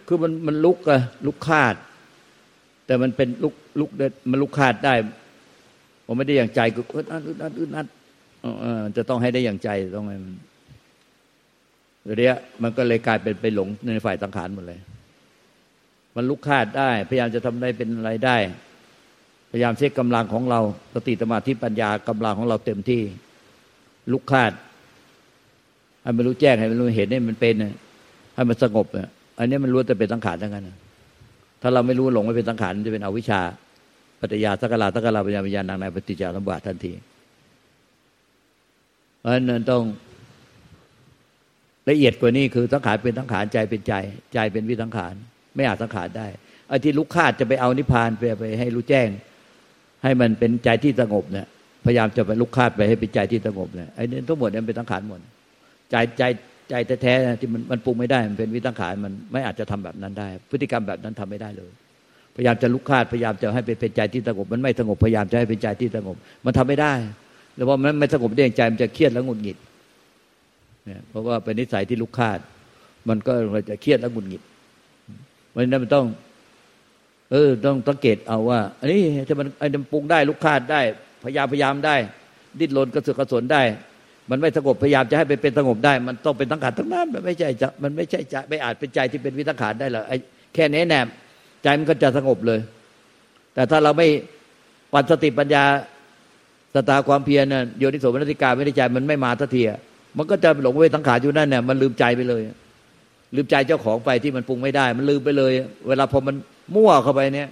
คือมันมันลุกอะลุกคาด แต่มันเป็นลุกลุกมันลุกคาดได้ผมไม่ได้อย่างใจก็อึดอัดอึดอัดอึดอัดจะต้องให้ได้อย่างใจต้องให้มันเรียมันก็เลยกลายเป็นไปหลงในฝ่ายสังขารหมดเลย มันลุกคาดได้ พยายามจะทำได้เป็นอะไรได้ พยายามเช็คกำลังของเราสติสมาธิปัญญากำลังของเราเต็มที่ลุกคาดให้มันรู้แจ้งให้มันรู้เห็นให้มันเป็นให้มันสงบเนี่ยอันนี้มันรู้แต่เป็นสังขารทั้งนั้นถ้าเราไม่รู้หลงไม่เป็นสังขารมันจะเป็นอวิชชาปัจจยาสักลาสักลาปัญญาปัญญานางในปฏิจจสมบัติทันทีเพราะฉะนั้นต้องละเอียดกว่านี้คือสังขารเป็นสังขารใจเป็นใจ ใจเป็นวิสังขาร ไม่อาจสังขารได้ไอ้ที่ลุกคาดจะไปเอานิพพานไปไปให้รู้แจ้ง ให้มันเป็นใจที่สงบเนี่ยพยายามจะไปลุกคาดไปให้เป็นใจที่สงบเนี่ยไอ้นี่ทั้งหมดเนี่ยเป็นสังขารหมดใจใจใจแท้ๆที่มันมันปรุงไม่ได้มันเป็นวิตังขายมันไม่อาจจะทำแบบนั้นได้ พฤติกรรมแบบนั้นทำไม่ได้เลย พยายามจะลุกคาดพยายามจะให้เป็นใจที่สงบ มันไม่สงบพยายามจะให้เป็นใจที่สงบ มันทำไม่ได้แล้วพอมันไม่สงบได้ใจมันจะเครียดแล้วหงุดหงิดเนี่ยเพราะว่าเป็นนิสัยที่ลุกคาด มันก็จะเครียดแล้วหงุดหงิดเพราะฉะนั้นมันต้อง เออ ต้องสังเกตเอาว่าอันนี้ถ้ามันไอ้มันปรุงได้ลุกคาดได้ พยายามพยายามได้ ดิ้นรนกระเสือกกระสนได้ มันไม่สงบพยายามจะให้ไปเป็นสงบได้ มันต้องเป็นสังขารทั้งนั้นมันไม่ใช่จะมันไม่ใช่จะไม่อาจเป็นใจที่เป็นวิสังขารได้หรอกไอ้แค่นี้แนบใจมันก็จะสงบเลย แต่ถ้าเราไม่ปัญสติปัญญาสตาความเพียรน่ะโยนิโสมนติกาไม่ได้ใจมันไม่มาทัทีมันก็จะหลงไปสังขารอยู่นั่นเนี่ยมันลืมใจไปเลย ลืมใจเจ้าของไปที่มันปรุงไม่ได้ มันลืมไปเลย เวลาพอมัน มั่วเข้าไปเนี่ย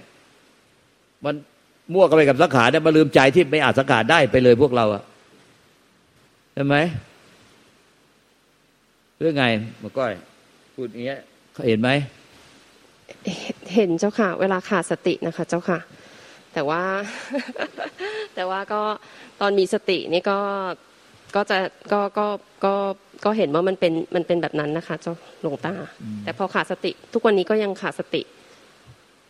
มันมั่วกันไปกับสังขารเนี่ยมาลืมใจที่ไม่อาจสังขารได้ไปเลยพวกเราอะใช่ไหมเรื่องไงมาก้อยพูดอย่างเงี้ยเขาเห็นไหมเห็นเจ้าค่ะ เวลาขาดสตินะคะ เจ้าค่ะ แต่ว่า แต่ว่าก็ตอนมีสตินี่ก็ก็จะก็ก็ก็ก็เห็นว่ามันเป็นมันเป็นแบบนั้นนะคะ เจ้าหลวงตา แต่พอขาดสติ ทุกวันนี้ก็ยังขาดสติ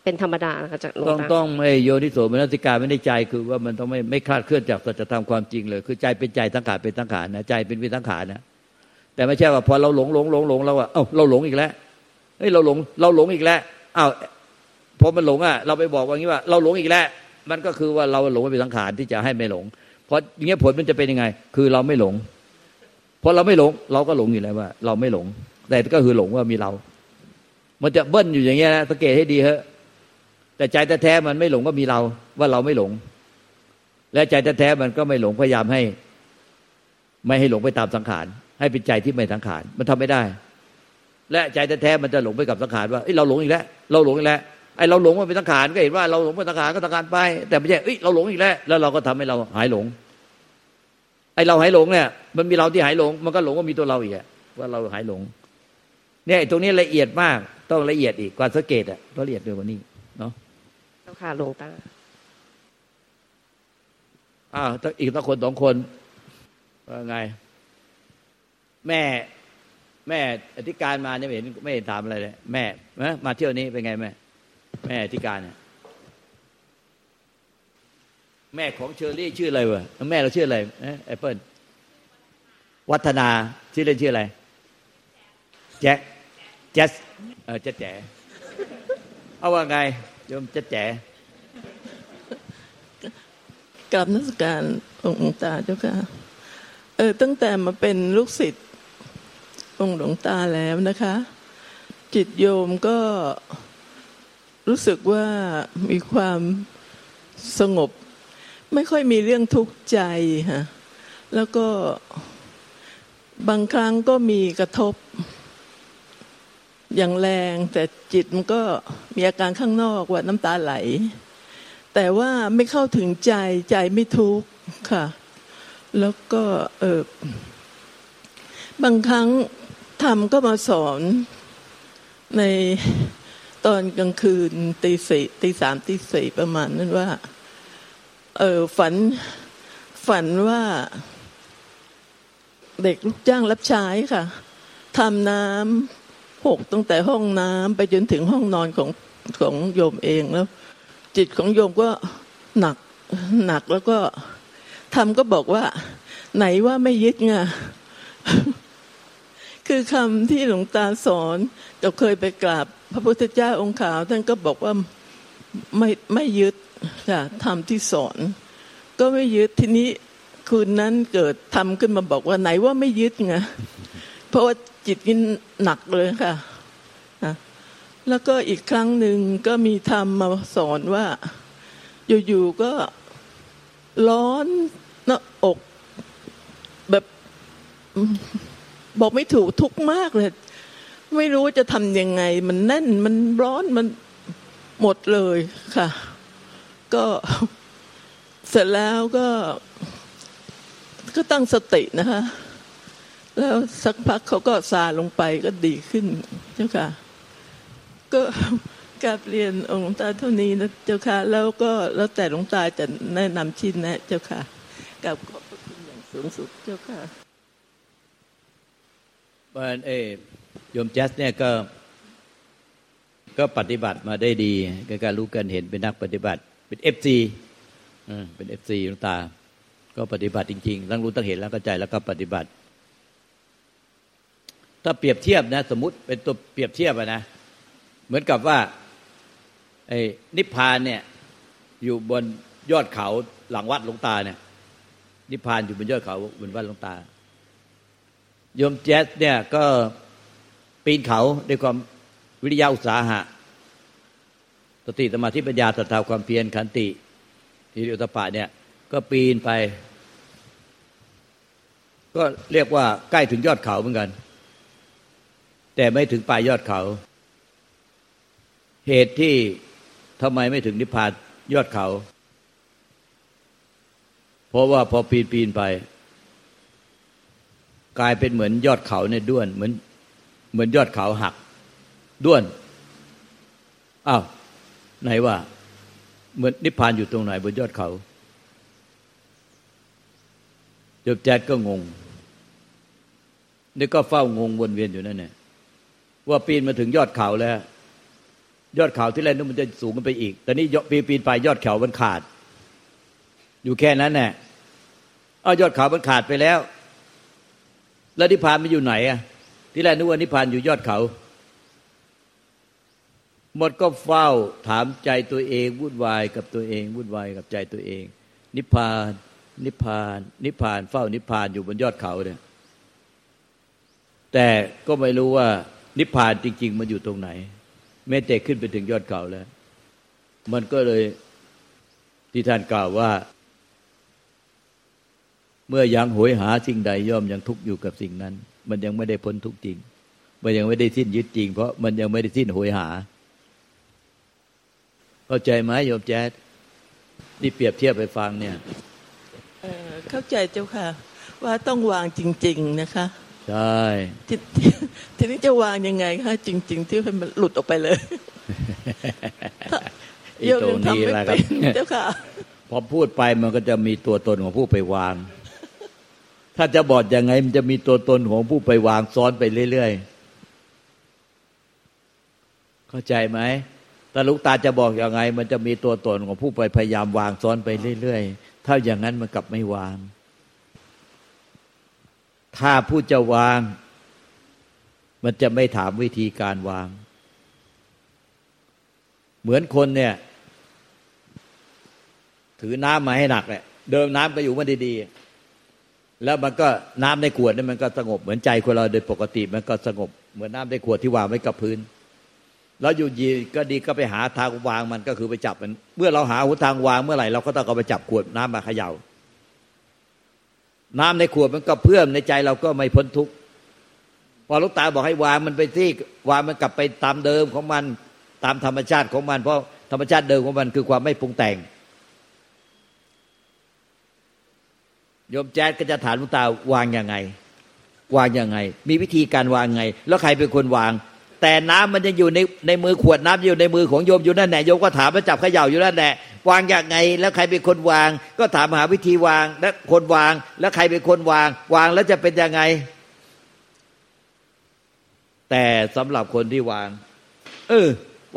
เป็นธรรมดานะคะจ้าหลวงต้องตาต้องไม่โยนิโสมนสิการไม่ได้ใจคือว่ามันต้องไม่ไม่คลาดเคลื่อนจากสัจธรรมความจริงเลย คือใจเป็นใจสังขารเป็นสังขารนะใจเป็นวิสังขารนะแต่ไม่ใช่ว่าพอเราหลงหลงหลงหลงเราว่าเอ้าเราหลงอีกแล้วเฮ้ยเราหลงเราหลงอีกแล้วอ้าวพอมันหลงอะเราไปบอกว่างี้ว่า เราหลงอีกแล้วมันก็คือว่าเราหลงไปเป็นสังขารที่จะให้ไม่หลงเพราะอย่างเงี้ยผลมันจะเป็นยังไง คือเราไม่หลงพอเราไม่หลง เราก็หลงอยู่แล้วว่า เราไม่หลง แต่ก็คือหลงว่ามีเรา มันจะเบิ้ลอยู่อย่างเงี้ยนะสังเกตให้ดีเถอะ แต่ใจแท้ๆมันไม่หลงก็มีเราว่าเราไม่หลง และใจแท้ๆมันก็ไม่หลงพยายามให้ ไม่ให้หลงไปตามสังขาร ให้เป็นใจที่ไม่สังขารมันทำไม่ได้ และใจแท้ๆมันจะหลงไปกับสังขารว่าเอ้ยเราหลงอีกแล้วเราหลงอีกแล้วไอ้เราหลงมันเป็นสังขารก็เห็นว่าเราหลงเป็นสังขารก็สังขารไป แต่ไม่ใช่เอ้ยเราหลงอีกแล้วแล้วเราก็ทำให้เราหายหลงไอ้เราหายหลงเนี่ยมันมีเราที่หายหลง มันก็หลงว่ามีตัวเราอีกว่าเราหายหลง เนี่ยตรงนี้ละเอียดมากต้องละเอียดอีกกว่าสังเกตอะต้องละเอียดเร็วกว่านี้ ค่ะหลวงตาอ้าวอีกสักคนสองคนว่าไง แม่ แม่อธิการมาเนี่ยไม่เห็นไม่เห็นถามอะไรเลย แม่ะมาเที่ยวนี้เป็นไงแม่ แม่อธิการเนี่ยแม่ของเชอรี่ชื่ออะไรวะแม่เราชื่ออะไรแอปเปิลวัฒนาชื่อเล่นชื่ออะไร แจ็คแจ๊สเออแจ๊แจ๋เอาว่าไงโยมแจ๊แจ๋ กราบนักการองค์หลวงตาเจ้าค่ะเออตั้งแต่มาเป็นลูกศิษย์องค์หลวงตาแล้วนะคะ จิตโยมก็รู้สึกว่ามีความสงบ ไม่ค่อยมีเรื่องทุกข์ใจฮะแล้วก็บางครั้งก็มีกระทบอย่างแรง แต่จิตมันก็มีอาการข้างนอกว่าน้ำตาไหล แต่ว่าไม่เข้าถึงใจใจไม่ทุกข์ค่ะ แล้วก็เออบางครั้งธรรมก็มาสอนในตอนกลางคืนตีสี่ตีสามตีสี่ประมาณนั้นว่า เออฝันฝันว่าเด็กลูกจ้างรับใช้ค่ะทำน้ำหกตั้งแต่ห้องน้ำไปจนถึงห้องนอนของของโยมเองแล้ว จิตของโยมก็หนักหนักแล้วก็ทำก็บอกว่า ไหนว่าไม่ยึดไงคือคำที่หลวงตาสอนเราเคยไปกราบ พระพุทธเจ้าองค์ขาว ท่านก็บอกว่าไม่ไม่ยึดค่ะทำที่สอน ก็ไม่ยึดทีนี้คืนนั้นเกิดทำขึ้นมาบอกว่าไหนว่าไม่ยึดไงเพราะว่าจิตกินหนักเลยค่ะ แล้วก็อีกครั้งหนึ่งก็มีธรรมมาสอนว่า อยู่ๆก็ร้อนหน้าอก แบบบอกไม่ถูกทุกข์มากเลย ไม่รู้จะทำยังไง มันแน่นมันร้อนมันหมดเลยค่ะ ก็เสร็จแล้วก็ ก็ตั้งสตินะคะ แล้วสักพักเขาก็ซาลงไปก็ดีขึ้นเจ้าค่ะ ก็กราบเรียนองค์ตาเท่านี้นะเจ้าค่ะ แล้วก็แล้วแต่หลวงตาจะแนะนำชิ้นนะ เจ้าค่ะกับขอบพระคุณอย่างสูงสุดเจ้าค่ะมันเอโยมแจ๊สเนี่ยก็ ก็ปฏิบัติมาได้ดีก็การรู้การเห็นเป็นนักปฏิบัติ เป็น FC เป็น FC หลวงตา ก็ปฏิบัติจริงๆตั้งรู้ตั้งเห็นแล้วก็ใจแล้วก็ปฏิบัติ ถ้าเปรียบเทียบนะ สมมติเป็นตัวเปรียบเทียบนะ เหมือนกับว่าไอ้นิพพานเนี่ยอยู่บนยอดเขาหลังวัดหลวงตาเนี่ย นิพพานอยู่บนยอดเขาบนวัดหลวงตาโยมแจ๊สเนี่ยก็ปีนเขาด้วยความวิริยะอุตสาหะสติสมาธิปัญญาศรัทธาความเพียรขันติทิริยตปะเนี่ย ก็ปีนไป ก็เรียกว่าใกล้ถึงยอดเขาเหมือนกัน แต่ไม่ถึงปลายยอดเขา เหตุที่ทำไมไม่ถึงนิพพานยอดเขา เพราะว่าพอปีนปีนไป กลายเป็นเหมือนยอดเขาเนี่ยด้วน เหมือนเหมือนยอดเขาหัก ด้วนอ้าวไหนว่า เหมือนนิพพานอยู่ตรงไหนบนยอดเขาจบแจ๊ดก็งงนี่ก็เฝ้างงวนเวียนอยู่นั่นแหละว่าปีนมาถึงยอดเขาแล้ว ยอดเขาที่แรกนู้นมันจะสูงขึ้นไปอีกแต่นี่ปีปีนไปยอดเขามันขาด อยู่แค่นั้นแหละเอายอดเขามันขาดไปแล้ว แล้วนิพพานมันอยู่ไหนอะ ที่แรกนึกว่านิพพานอยู่ยอดเขา หมดก็เฝ้าถามใจตัวเองวุ่นวายกับตัวเองวุ่นวายกับใจตัวเอง นิพพาน นิพพาน นิพพาน เฝ้านิพพานอยู่บนยอดเขาเนี่ย แต่ก็ไม่รู้ว่านิพพานจริง ๆ มันอยู่ตรงไหน แม้แต่ขึ้นไปถึงยอดเขาแล้ว มันก็เลยที่ท่านกล่าวว่า เมื่อยังหวยหาสิ่งใดย่อมยังทุกข์อยู่กับสิ่งนั้น มันยังไม่ได้พ้นทุกข์จริง มันยังไม่ได้สิ้นยึดจริง เพราะมันยังไม่ได้สิ้นหวยหา เข้าใจไหมโยมแจ๊ดนี่เปรียบเทียบไปฟังเนี่ยเข้าใจเจ้าค่ะ ว่าต้องวางจริง ๆ นะคะ ใช่ททีนี้จะวางยังไงคะจริง ๆ ที่ให้มันหลุดออกไปเลยอีตรงนี้แหละครับเจ้าค่ะพอพูดไปมันก็จะมีตัวตนของผู้ไปวาง ถ้าจะบอกยังไง มันจะมีตัวตนของผู้ไปวางซ้อนไปเรื่อยๆเข้าใจไหมแต่ลูกตาจะบอกยังไง มันจะมีตัวตนของผู้ไปพยายามวางซ้อนไปเรื่อยๆถ้าอย่างนั้นมันกลับไม่วาง ถ้าผู้จะวาง มันจะไม่ถามวิธีการวาง เหมือนคนเนี่ย ถือน้ำมาให้หนักแหละเดิมน้ำก็อยู่มันดีๆ แล้วมันก็น้ำในขวดนี่มันก็สงบเหมือนใจคนเราโดยปกติมันก็สงบ เหมือนน้าในขวดที่วางไว้กับพื้น แล้วอยู่ยีก็ดีก็ไปหาทางวางมันก็คือไปจับมัน เมื่อเราหาหุทางวางเมื่อไหร่เราก็ต้องเอาไปจับขวดน้ำมาเขยา่า น้ำในขวดมันก็เพื่อมในใจเราก็ไม่พ้นทุกข์พอลูกตาบอกให้วางมันไปที่วางมันกลับไปตามเดิมของมันตามธรรมชาติของมัน เพราะธรรมชาติเดิมของมันคือความไม่ปรุงแต่งโยมแจ๊ดก็จะถามลูกตาวางยังไง วางยังไง มีวิธีการวางไง แล้วใครเป็นคนวาง แต่น้ำมันจะอยู่ในในมือขวดน้ำอยู่ในมือของโยมอยู่นั่นแหละโยมก็ถามมาจับขย่าอยู่นั่นแหละวางอย่างไง แล้วใครเป็นคนวาง ก็ถามหาวิธีวาง และคนวาง แล้วใครเป็นคนวาง วางแล้วจะเป็นยังไง แต่สำหรับคนที่วาง เออ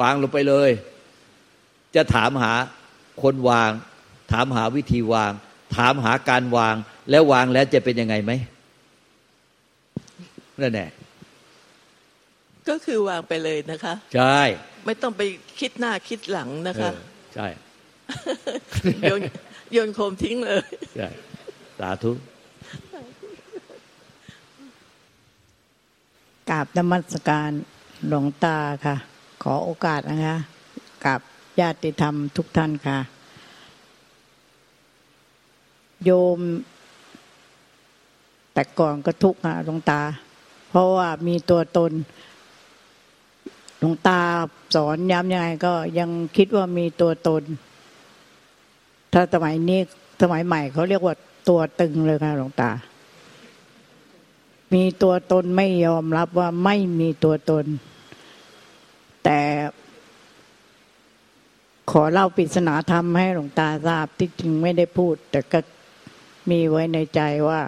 วางลงไปเลย จะถามหาคนวาง ถามหาวิธีวาง ถามหาการวาง แล้ววางแล้วจะเป็นยังไงไหมนั่นแหละ ก็คือวางไปเลยนะคะ ใช่ ไม่ต้องไปคิดหน้าคิดหลังนะคะ ใช่โยนโยนโคมทิ้งเลย ใช่สาธุกราบนมัสการหลวงตาค่ะ ขอโอกาสนะคะกับญาติธรรมทุกท่านค่ะ โยม แต่ก่อนก็ทุกข์ค่ะหลวงตา เพราะว่ามีตัวตนห ลวงตาสอนย้ำยังไงก็ยังคิดว่ามีตัวตน ถ้าสมัยนี้สมัยใหม่เขาเรียกว่าตัวตึงเลยค่ะหลวงตา มีตัวตนไม่ยอมรับว่าไม่มีตัวตน แต่ ขอเล่าปริศนาธรรมให้หลวงตาทราบที่จริงไม่ได้พูด แต่ก็มีไว้ในใจว่า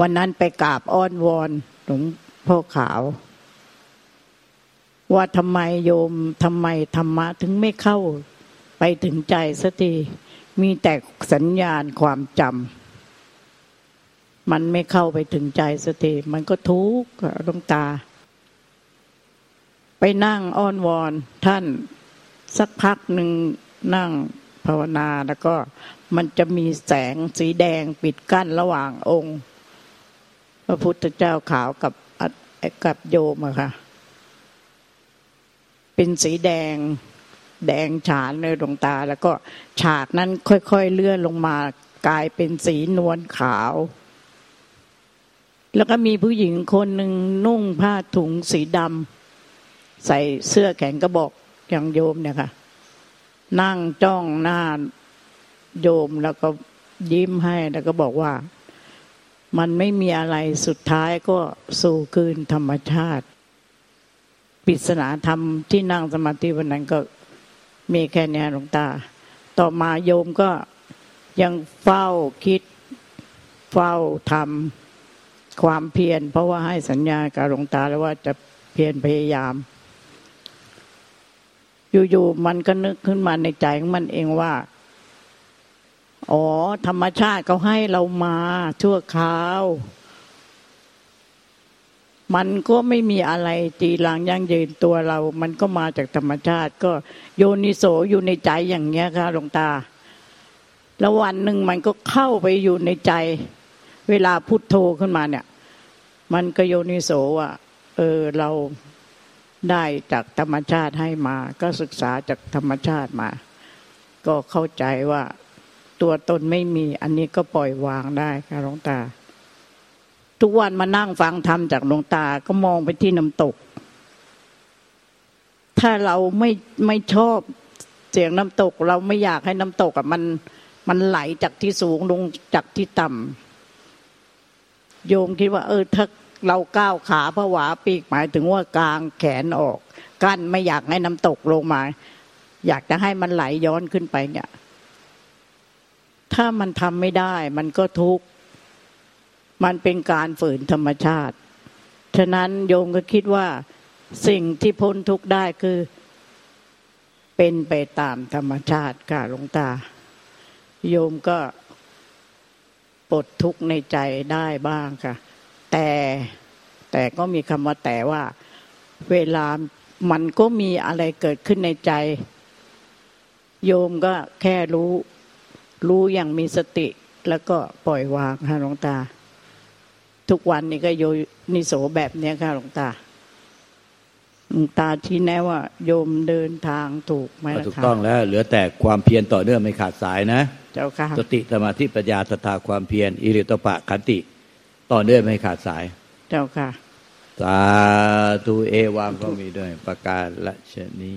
วันนั้นไปกราบอ้อนวอนหลวงพ่อขาว ว่าทำไมโยมทำไมธรรมะถึงไม่เข้าไปถึงใจสักทีมีแต่สัญญาณความจำมันไม่เข้าไปถึงใจสติมันก็ทุกข์ดวงตา ไปนั่งอ้อนวอนท่านสักพักหนึ่งนั่งภาวนาแล้วก็มันจะมีแสงสีแดงปิดกั้นระหว่างองค์ พระพุทธเจ้าขาวกับกับโยมอะค่ะ เป็นสีแดง แดงฉานในดวงตา แล้วก็ฉากนั้นค่อยๆเลื่อนลงมากลายเป็นสีนวลขาว แล้วก็มีผู้หญิงคนหนึ่งนุ่งผ้าถุงสีดำใส่เสื้อแขนกระบอกอย่างโยมเนี่ยค่ะ นั่งจ้องหน้าโยมแล้วก็ยิ้มให้แล้วก็บอกว่า มันไม่มีอะไรสุดท้ายก็สู่คืนธรรมชาติ ปริศนาธรรมที่นั่งสมาธิวันนั้นก็มีแค่นี้หลวงตา ต่อมาโยมก็ยังเฝ้าคิดเฝ้าทำความเพียรเพราะว่าให้สัญญากับหลวงตาแล้วว่าจะเพียรพยายาม อยู่ๆมันก็นึกขึ้นมาในใจของมันเองว่า อ๋อ ธรรมชาติเขาให้เรามาชั่วคราว มันก็ไม่มีอะไรจีรังยั่งยืนตัวเรา มันก็มาจากธรรมชาติ ก็โยนิโสอยู่ในใจอย่างเงี้ยค่ะหลวงตา แล้ววันหนึ่งมันก็เข้าไปอยู่ในใจ เวลาพุทโธขึ้นมาเนี่ย มันก็โยนิโสอะ เออเราได้จากธรรมชาติให้มา ก็ศึกษาจากธรรมชาติมา ก็เข้าใจว่าตัวตนไม่มี อันนี้ก็ปล่อยวางได้ค่ะหลวงตา ทุกวันมานั่งฟังธรรมจากหลวงตาก็มองไปที่น้ำตก ถ้าเราไม่ไม่ชอบเสียงน้ำตก เราไม่อยากให้น้ำตกอะมันมันไหลจากที่สูงลงจากที่ต่ำโยมคิดว่า เออถ้าเราก้าวขาผวาปีกหมายถึงว่ากลางแขนออก กั้นไม่อยากให้น้ำตกลงมา อยากจะให้มันไหลย้อนขึ้นไปเนี่ย ถ้ามันทำไม่ได้ มันก็ทุกข์ มันเป็นการฝืนธรรมชาติ ฉะนั้นโยมก็คิดว่าสิ่งที่พ้นทุกข์ได้คือ เป็นไปตามธรรมชาติค่ะหลวงตา โยมก็ปลดทุกข์ในใจได้บ้างค่ะ แต่แต่ก็มีคำว่าแต่ว่า เวลามันก็มีอะไรเกิดขึ้นในใจ โยมก็แค่รู้ รู้อย่างมีสติ แล้วก็ปล่อยวางค่ะหลวงตา ทุกวันนี้ก็โยนิโสแบบเนี้ยค่ะหลวงตาหลวงตาที่แน่ว่า โยมเดินทางถูกไหมก็ล่ะถูกคะต้องแล้ว เหลือแต่ความเพียรต่อเนื่องไม่ขาดสายนะ เจ้าค่ะสติสมาธิปัญญาศรัทธาความเพียรอิริโตปะขันติ ต่อเนื่องไม่ขาดสาย เจ้าค่ะสาธุเอวังก็มีด้วยประการละชนี